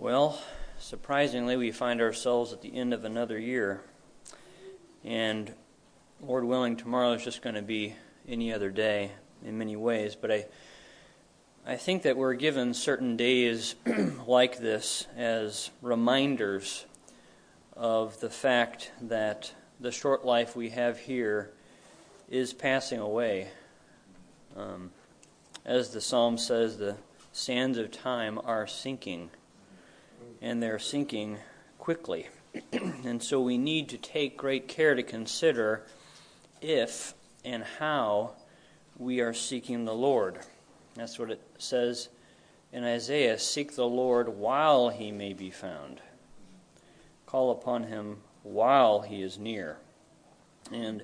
Well, surprisingly, we find ourselves at the end of another year. And Lord willing, tomorrow is just going to be any other day in many ways. But I, I think that we're given certain days like this as reminders of the fact that the short life we have here is passing away. Um, as the psalm says, the sands of time are sinking and they're sinking quickly. and so we need to take great care to consider if and how we are seeking the Lord. That's what it says in Isaiah Seek the Lord while he may be found, call upon him while he is near. And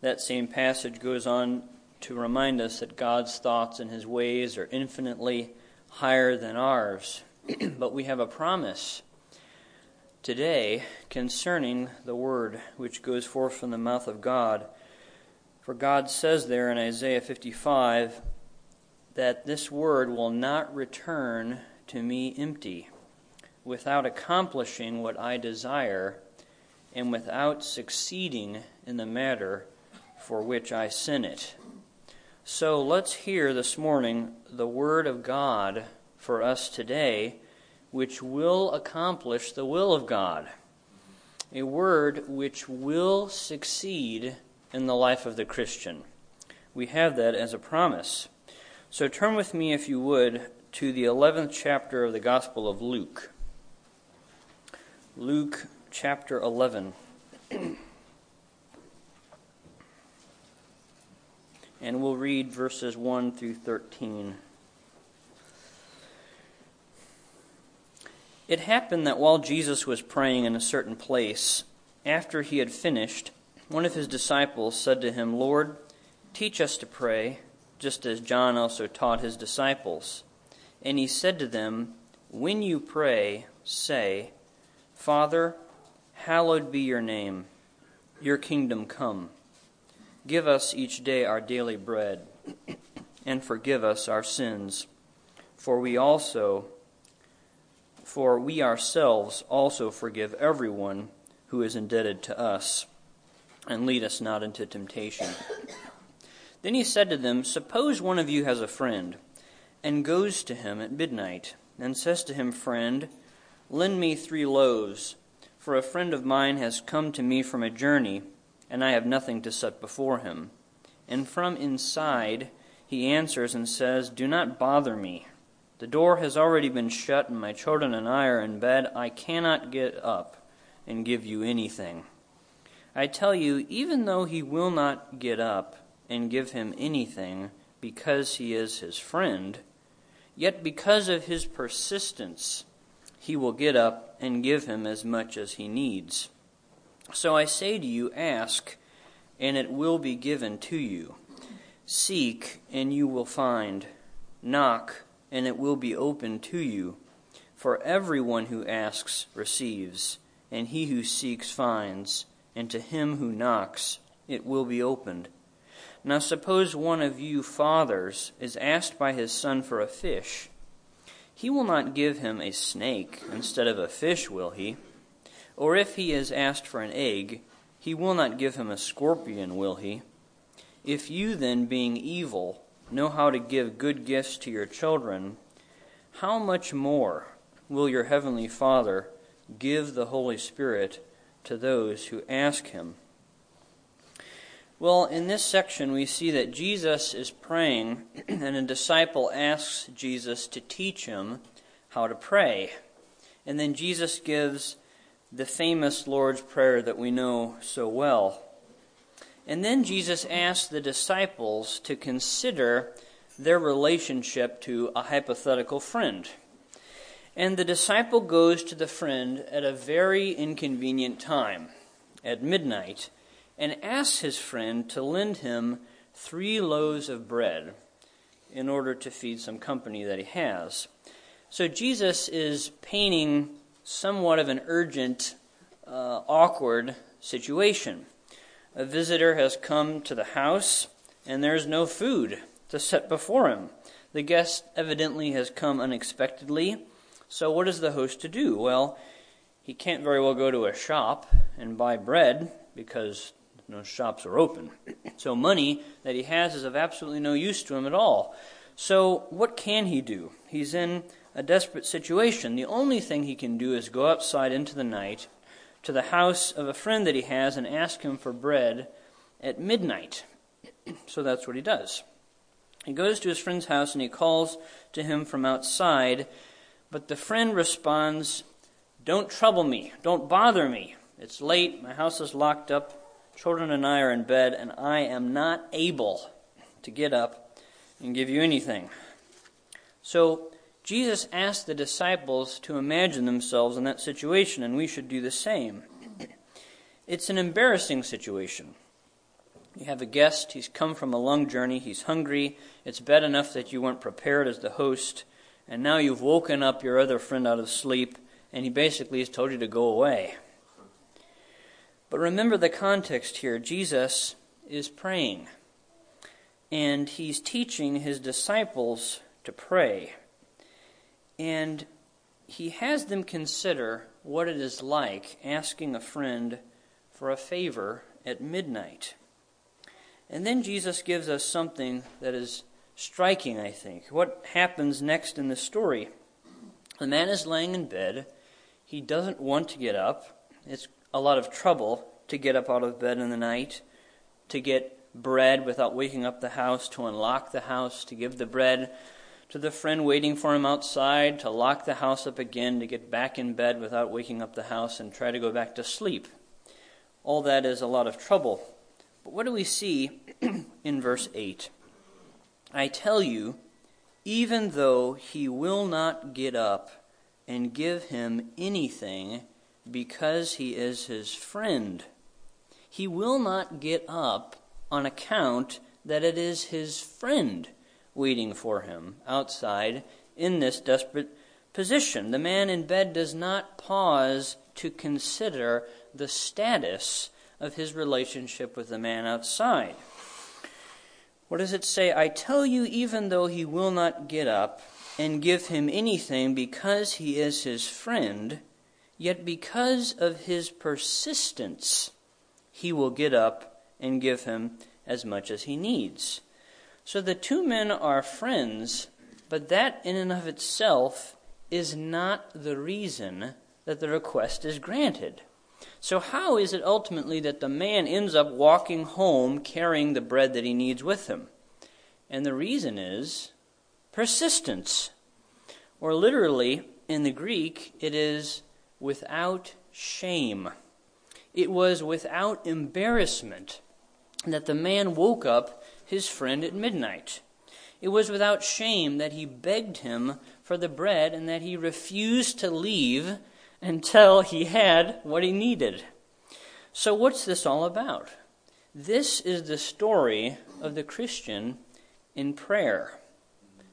that same passage goes on to remind us that God's thoughts and his ways are infinitely higher than ours. but we have a promise today concerning the word which goes forth from the mouth of God. For God says there in Isaiah 55 that this word will not return to me empty, without accomplishing what I desire, and without succeeding in the matter for which I sent it. So let's hear this morning the word of God for us today, which will accomplish the will of God. A word which will succeed in the life of the Christian. We have that as a promise. So turn with me, if you would, to the 11th chapter of the Gospel of Luke. Luke chapter 11. and we'll read verses 1 through 13. It happened that while Jesus was praying in a certain place, after he had finished, one of his disciples said to him, Lord, teach us to pray, just as John also taught his disciples. And he said to them, When you pray, say, Father, hallowed be your name, your kingdom come. Give us each day our daily bread, and forgive us our sins, for we also for we ourselves also forgive everyone who is indebted to us, and lead us not into temptation. Then he said to them, Suppose one of you has a friend, and goes to him at midnight, and says to him, Friend, lend me three loaves, for a friend of mine has come to me from a journey, and I have nothing to set before him. And from inside he answers and says, Do not bother me the door has already been shut, and my children and I are in bed. I cannot get up and give you anything. I tell you, even though he will not get up and give him anything because he is his friend, yet because of his persistence, he will get up and give him as much as he needs. So I say to you, ask, and it will be given to you. Seek, and you will find. Knock, and it will be opened to you. For everyone who asks receives, and he who seeks finds, and to him who knocks it will be opened. Now suppose one of you fathers is asked by his son for a fish. He will not give him a snake instead of a fish, will he? Or if he is asked for an egg, he will not give him a scorpion, will he? If you then, being evil, know how to give good gifts to your children, how much more will your Heavenly Father give the Holy Spirit to those who ask Him? Well, in this section, we see that Jesus is praying, and a disciple asks Jesus to teach him how to pray. And then Jesus gives the famous Lord's Prayer that we know so well. And then Jesus asked the disciples to consider their relationship to a hypothetical friend. And the disciple goes to the friend at a very inconvenient time, at midnight, and asks his friend to lend him three loaves of bread in order to feed some company that he has. So Jesus is painting somewhat of an urgent, uh, awkward situation. A visitor has come to the house, and there's no food to set before him. The guest evidently has come unexpectedly, So, what is the host to do? Well, he can't very well go to a shop and buy bread because no shops are open. So, money that he has is of absolutely no use to him at all. So, what can he do? He's in a desperate situation. The only thing he can do is go outside into the night to the house of a friend that he has and ask him for bread at midnight. so that's what he does. He goes to his friend's house and he calls to him from outside, but the friend responds, Don't trouble me, don't bother me. It's late, my house is locked up, children and I are in bed, and I am not able to get up and give you anything. So Jesus asked the disciples to imagine themselves in that situation, and we should do the same. It's an embarrassing situation. You have a guest, he's come from a long journey, he's hungry, it's bad enough that you weren't prepared as the host, and now you've woken up your other friend out of sleep, and he basically has told you to go away. But remember the context here Jesus is praying, and he's teaching his disciples to pray. And he has them consider what it is like asking a friend for a favor at midnight. And then Jesus gives us something that is striking, I think. What happens next in the story? The man is laying in bed. He doesn't want to get up. It's a lot of trouble to get up out of bed in the night, to get bread without waking up the house, to unlock the house, to give the bread to the friend waiting for him outside, to lock the house up again, to get back in bed without waking up the house and try to go back to sleep. All that is a lot of trouble. But what do we see in verse 8? I tell you, even though he will not get up and give him anything because he is his friend, he will not get up on account that it is his friend waiting for him outside in this desperate position. The man in bed does not pause to consider the status of his relationship with the man outside. What does it say? I tell you, even though he will not get up and give him anything because he is his friend, yet because of his persistence, he will get up and give him as much as he needs. So the two men are friends, but that in and of itself is not the reason that the request is granted. So, how is it ultimately that the man ends up walking home carrying the bread that he needs with him? And the reason is persistence. Or literally, in the Greek, it is without shame. It was without embarrassment that the man woke up his friend at midnight. It was without shame that he begged him for the bread and that he refused to leave until he had what he needed. So, what's this all about? This is the story of the Christian in prayer.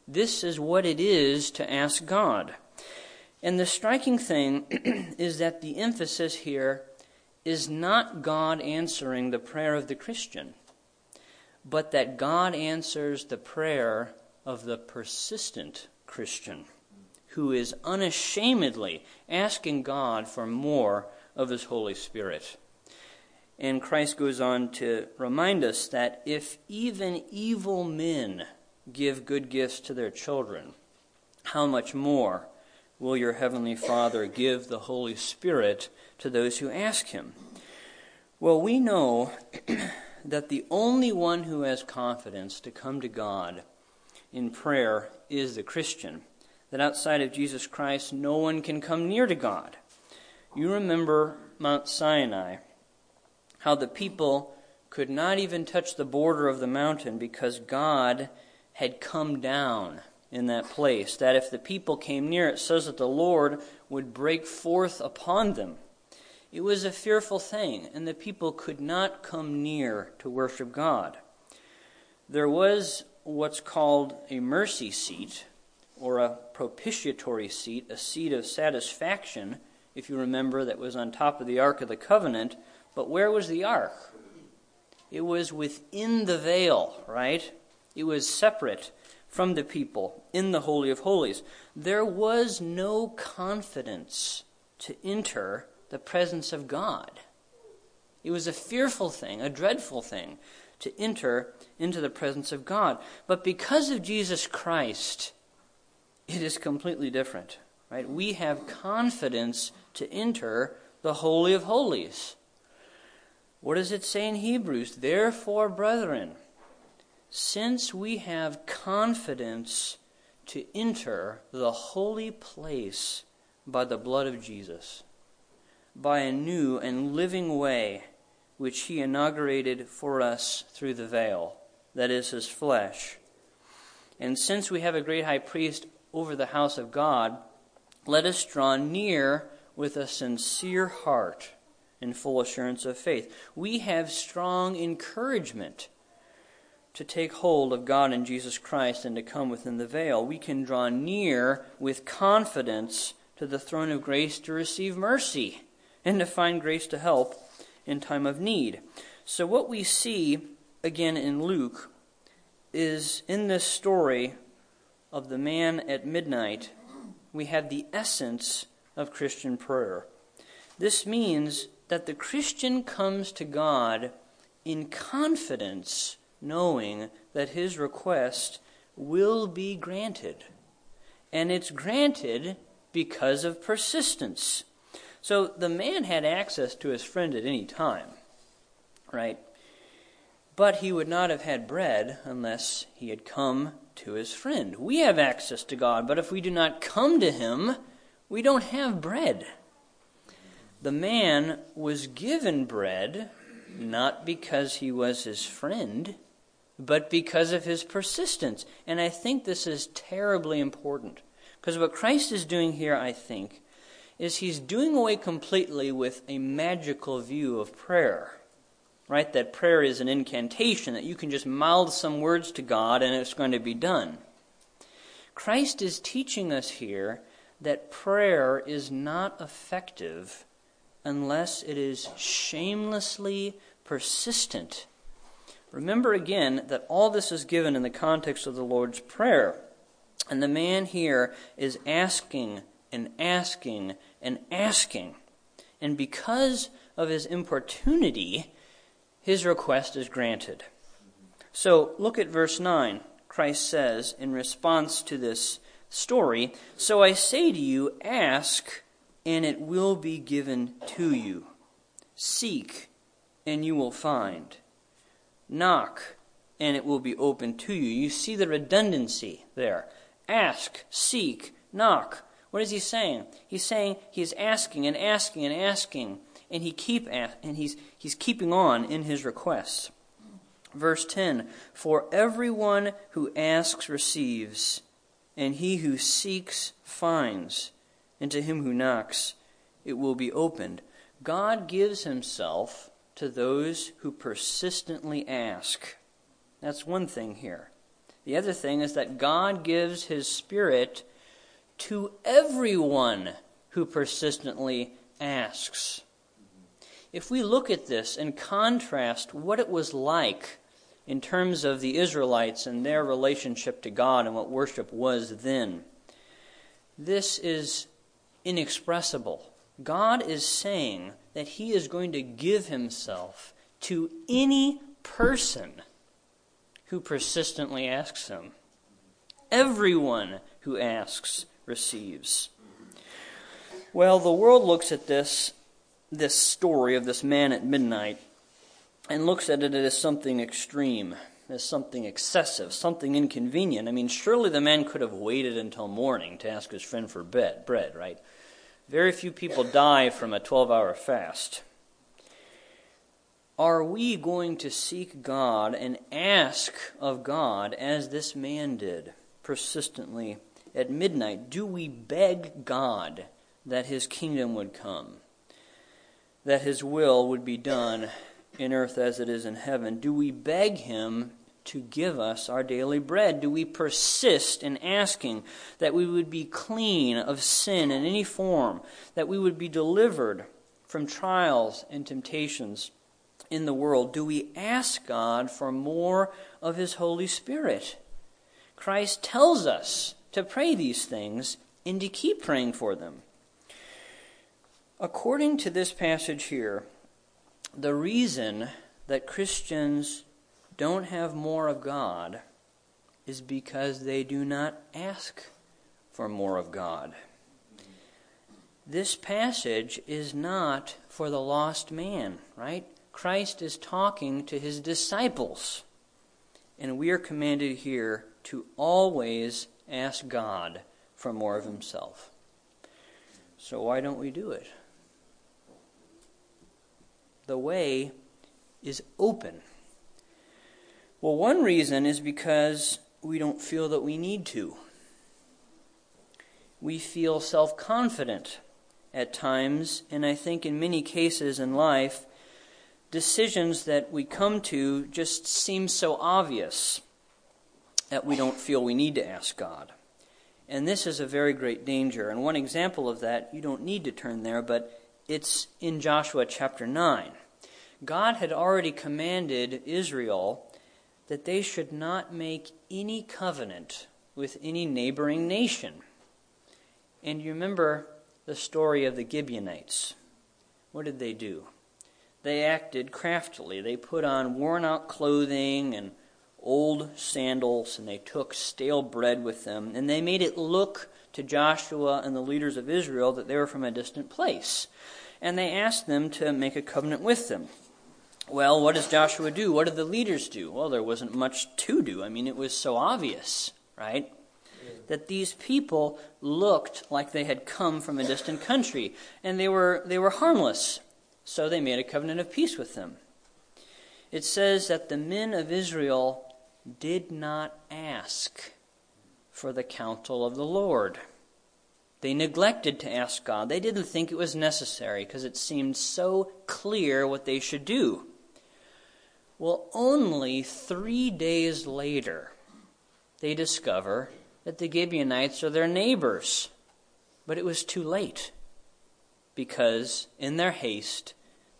This is what it is to ask God. And the striking thing is that the emphasis here is not God answering the prayer of the Christian but that God answers the prayer of the persistent Christian who is unashamedly asking God for more of His Holy Spirit. And Christ goes on to remind us that if even evil men give good gifts to their children, how much more will your Heavenly Father give the Holy Spirit to those who ask Him? Well, we know that the only one who has confidence to come to God in prayer is the Christian. That outside of Jesus Christ, no one can come near to God. You remember Mount Sinai, how the people could not even touch the border of the mountain because God had come down in that place. That if the people came near, it says that the Lord would break forth upon them. It was a fearful thing, and the people could not come near to worship God. There was what's called a mercy seat, or a propitiatory seat, a seat of satisfaction, if you remember, that was on top of the Ark of the Covenant. But where was the Ark? It was within the veil, right? It was separate from the people in the Holy of Holies. There was no confidence to enter the presence of God. It was a fearful thing, a dreadful thing, to enter into the presence of God. But because of Jesus Christ, it is completely different. Right? We have confidence to enter the Holy of Holies. What does it say in Hebrews? Therefore, brethren, since we have confidence to enter the holy place by the blood of Jesus, by a new and living way which he inaugurated for us through the veil, that is, his flesh. And since we have a great high priest over the house of God, let us draw near with a sincere heart and full assurance of faith. We have strong encouragement to take hold of God and Jesus Christ and to come within the veil. We can draw near with confidence to the throne of grace to receive mercy and to find grace to help in time of need. So, what we see again in Luke is in this story of the man at midnight, we have the essence of Christian prayer. This means that the Christian comes to God in confidence, knowing that his request will be granted. And it's granted because of persistence. So the man had access to his friend at any time, right? But he would not have had bread unless he had come to his friend. We have access to God, but if we do not come to him, we don't have bread. The man was given bread not because he was his friend, but because of his persistence. And I think this is terribly important. Because what Christ is doing here, I think, is he's doing away completely with a magical view of prayer. Right? That prayer is an incantation, that you can just mouth some words to God and it's going to be done. Christ is teaching us here that prayer is not effective unless it is shamelessly persistent. Remember again that all this is given in the context of the Lord's Prayer. And the man here is asking and asking and asking. And because of his importunity, his request is granted. So look at verse 9. Christ says in response to this story So I say to you, ask, and it will be given to you. Seek, and you will find. Knock, and it will be opened to you. You see the redundancy there. Ask, seek, knock. What is he saying? He's saying he's asking and asking and asking, and he keep and he's he's keeping on in his requests. Verse 10 For everyone who asks receives, and he who seeks finds, and to him who knocks it will be opened. God gives himself to those who persistently ask. That's one thing here. The other thing is that God gives his Spirit to everyone who persistently asks. If we look at this and contrast what it was like in terms of the Israelites and their relationship to God and what worship was then, this is inexpressible. God is saying that He is going to give Himself to any person who persistently asks Him. Everyone who asks receives. Well, the world looks at this, this story of this man at midnight and looks at it as something extreme, as something excessive, something inconvenient. I mean, surely the man could have waited until morning to ask his friend for bed, bread, right? Very few people die from a 12 hour fast. Are we going to seek God and ask of God as this man did, persistently at midnight, do we beg God that his kingdom would come, that his will would be done in earth as it is in heaven? Do we beg him to give us our daily bread? Do we persist in asking that we would be clean of sin in any form, that we would be delivered from trials and temptations in the world? Do we ask God for more of His Holy Spirit? Christ tells us to pray these things and to keep praying for them. According to this passage here, the reason that Christians don't have more of God is because they do not ask for more of God. This passage is not for the lost man, right? Christ is talking to his disciples. And we are commanded here to always ask God for more of himself. So why don't we do it? The way is open. Well, one reason is because we don't feel that we need to. We feel self confident at times, and I think in many cases in life, decisions that we come to just seem so obvious that we don't feel we need to ask God. And this is a very great danger. And one example of that, you don't need to turn there, but it's in Joshua chapter 9. God had already commanded Israel that they should not make any covenant with any neighboring nation. And you remember the story of the Gibeonites. What did they do? They acted craftily. They put on worn out clothing and old sandals, and they took stale bread with them, and they made it look to Joshua and the leaders of Israel that they were from a distant place. And they asked them to make a covenant with them. Well, what does Joshua do? What did the leaders do? Well, there wasn't much to do. I mean, it was so obvious, right? That these people looked like they had come from a distant country, and they were, they were harmless. So they made a covenant of peace with them. It says that the men of Israel did not ask for the counsel of the Lord. They neglected to ask God. They didn't think it was necessary because it seemed so clear what they should do. Well, only three days later, they discover that the Gibeonites are their neighbors. But it was too late because, in their haste,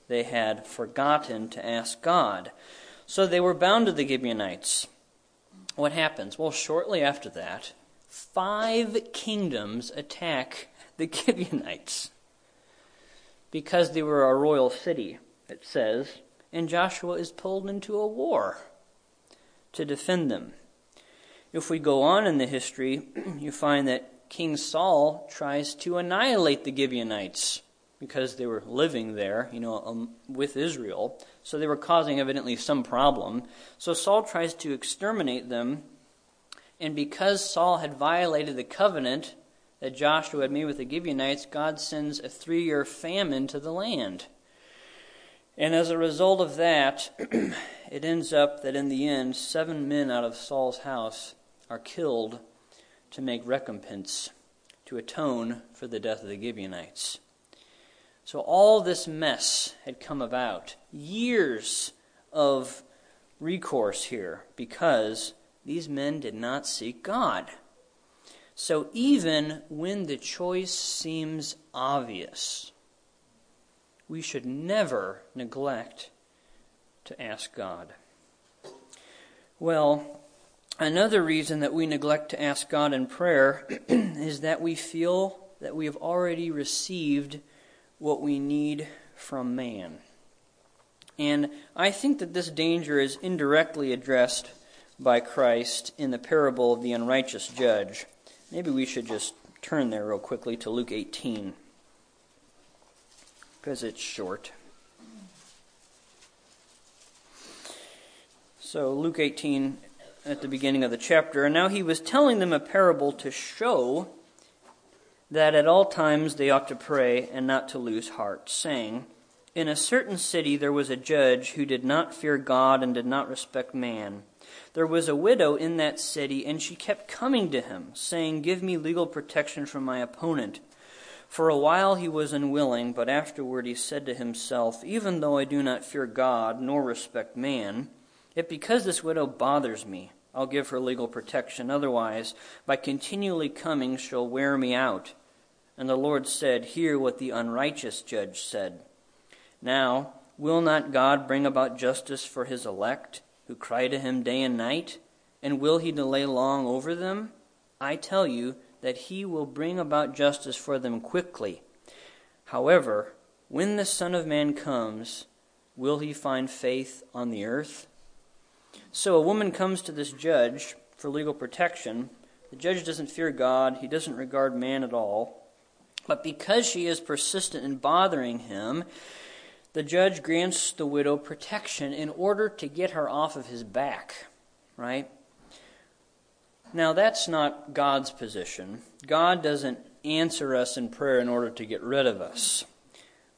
they had forgotten to ask God. So they were bound to the Gibeonites. What happens? Well, shortly after that, five kingdoms attack the Gibeonites because they were a royal city, it says and Joshua is pulled into a war to defend them. If we go on in the history, you find that King Saul tries to annihilate the Gibeonites because they were living there, you know, um, with Israel. So they were causing evidently some problem. So Saul tries to exterminate them. And because Saul had violated the covenant that Joshua had made with the Gibeonites, God sends a three year famine to the land. And as a result of that, it ends up that in the end, seven men out of Saul's house are killed to make recompense, to atone for the death of the Gibeonites. So all this mess had come about. Years of recourse here because these men did not seek God. So even when the choice seems obvious, we should never neglect to ask God. Well, another reason that we neglect to ask God in prayer is that we feel that we have already received what we need from man. And I think that this danger is indirectly addressed by Christ in the parable of the unrighteous judge. Maybe we should just turn there real quickly to Luke 18 because it's short. So, Luke 18 at the beginning of the chapter. And now he was telling them a parable to show that at all times they ought to pray and not to lose heart, saying, In a certain city there was a judge who did not fear God and did not respect man. There was a widow in that city, and she kept coming to him, saying, Give me legal protection from my opponent. For a while he was unwilling, but afterward he said to himself, Even though I do not fear God nor respect man, yet because this widow bothers me, I'll give her legal protection. Otherwise, by continually coming, she'll wear me out. And the Lord said, Hear what the unrighteous judge said. Now, will not God bring about justice for his elect, who cry to him day and night? And will he delay long over them? I tell you that he will bring about justice for them quickly. However, when the Son of Man comes, will he find faith on the earth? So a woman comes to this judge for legal protection. The judge doesn't fear God, he doesn't regard man at all. But because she is persistent in bothering him, the judge grants the widow protection in order to get her off of his back, right? Now, that's not God's position. God doesn't answer us in prayer in order to get rid of us.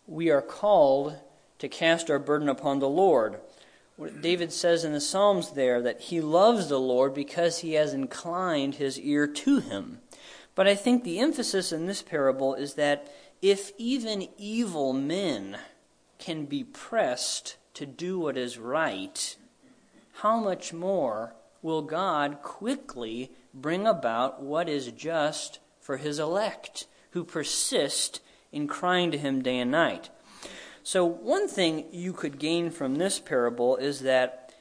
We are called to cast our burden upon the Lord. David says in the Psalms there that he loves the Lord because he has inclined his ear to him. But I think the emphasis in this parable is that if even evil men can be pressed to do what is right, how much more will God quickly bring about what is just for his elect, who persist in crying to him day and night? So, one thing you could gain from this parable is that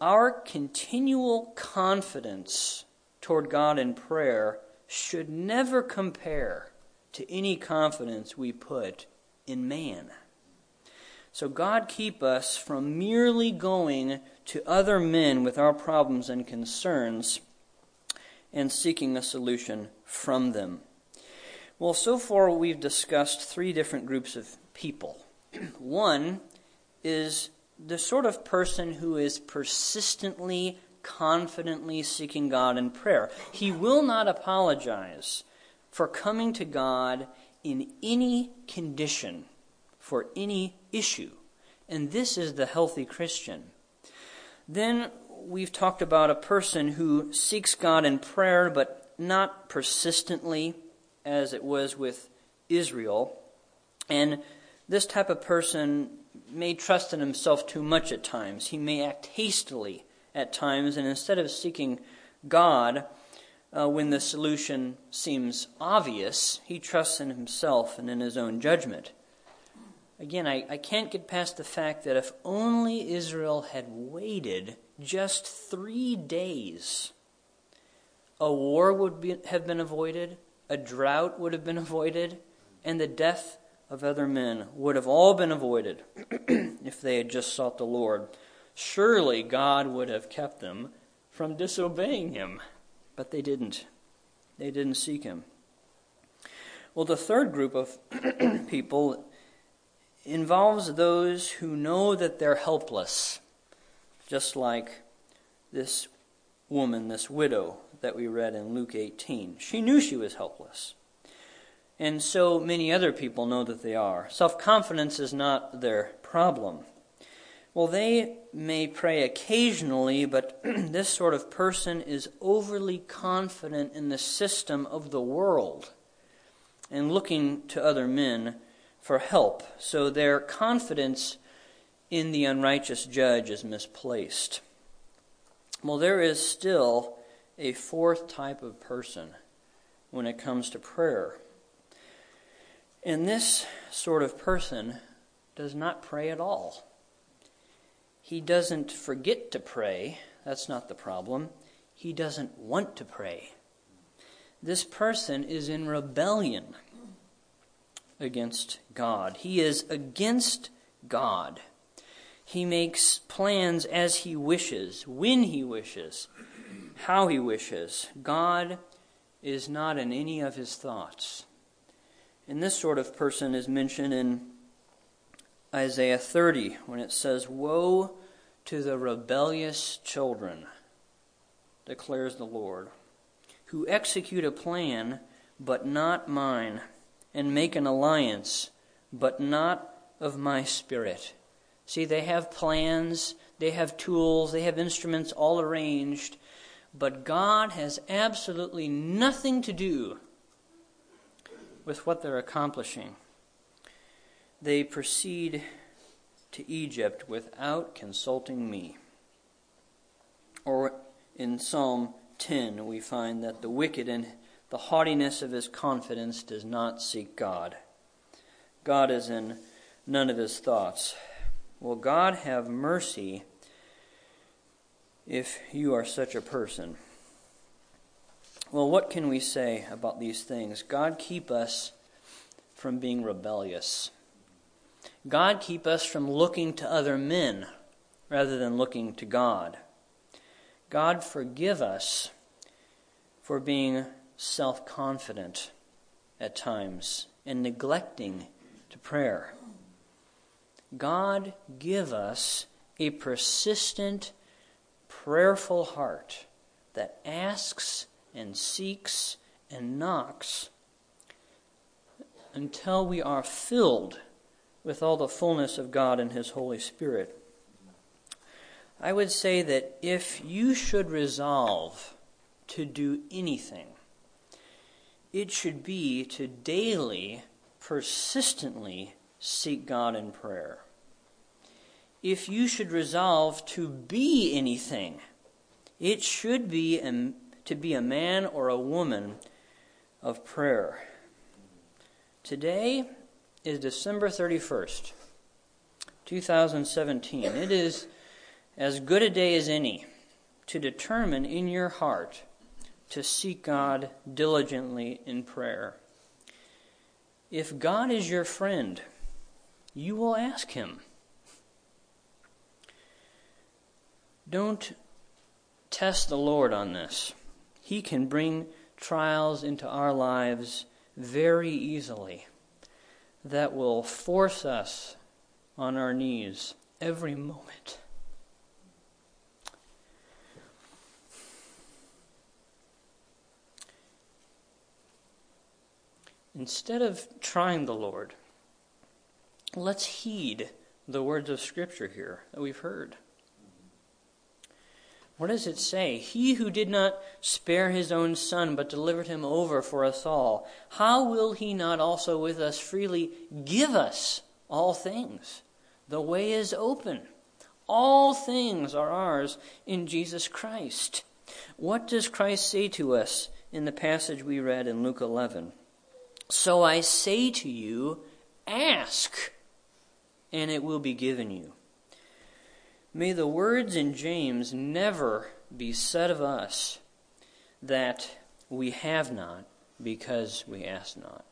our continual confidence toward God in prayer should never compare to any confidence we put in man. So, God keep us from merely going to other men with our problems and concerns and seeking a solution from them. Well, so far we've discussed three different groups of people. One is the sort of person who is persistently, confidently seeking God in prayer. He will not apologize for coming to God in any condition, for any issue. And this is the healthy Christian. Then we've talked about a person who seeks God in prayer, but not persistently, as it was with Israel. And this type of person may trust in himself too much at times. He may act hastily at times, and instead of seeking God uh, when the solution seems obvious, he trusts in himself and in his own judgment. Again, I, I can't get past the fact that if only Israel had waited just three days, a war would be, have been avoided, a drought would have been avoided, and the death of other men would have all been avoided if they had just sought the Lord. Surely God would have kept them from disobeying him, but they didn't. They didn't seek him. Well, the third group of people involves those who know that they're helpless, just like this woman, this widow that we read in Luke 18. She knew she was helpless and so many other people know that they are. Self confidence is not their problem. Well, they may pray occasionally, but this sort of person is overly confident in the system of the world and looking to other men for help. So their confidence in the unrighteous judge is misplaced. Well, there is still a fourth type of person when it comes to prayer. And this sort of person does not pray at all. He doesn't forget to pray. That's not the problem. He doesn't want to pray. This person is in rebellion against God. He is against God. He makes plans as he wishes, when he wishes, how he wishes. God is not in any of his thoughts. And this sort of person is mentioned in Isaiah 30 when it says, Woe to the rebellious children, declares the Lord, who execute a plan, but not mine, and make an alliance, but not of my spirit. See, they have plans, they have tools, they have instruments all arranged, but God has absolutely nothing to do with what they're accomplishing. They proceed to Egypt without consulting me. Or in Psalm 10, we find that the wicked in the haughtiness of his confidence does not seek God. God is in none of his thoughts. Will God have mercy if you are such a person. Well, what can we say about these things? God keep us from being rebellious. God keep us from looking to other men rather than looking to God. God forgive us for being self confident at times and neglecting to prayer. God give us a persistent, prayerful heart that asks and seeks and knocks until we are filled with all the fullness of God and His Holy Spirit. I would say that if you should resolve to do anything, it should be to daily, persistently seek God in prayer. If you should resolve to be anything, it should be to be a man or a woman of prayer. Today is December 31st, 2017. It is as good a day as any to determine in your heart to seek God diligently in prayer. If God is your friend, you will ask Him. Don't test the Lord on this. He can bring trials into our lives very easily that will force us on our knees every moment. Instead of trying the Lord, let's heed the words of Scripture here that we've heard. What does it say? He who did not spare his own son, but delivered him over for us all, how will he not also with us freely give us all things? The way is open. All things are ours in Jesus Christ. What does Christ say to us in the passage we read in Luke 11? So I say to you, ask, and it will be given you. May the words in James never be said of us that we have not because we ask not.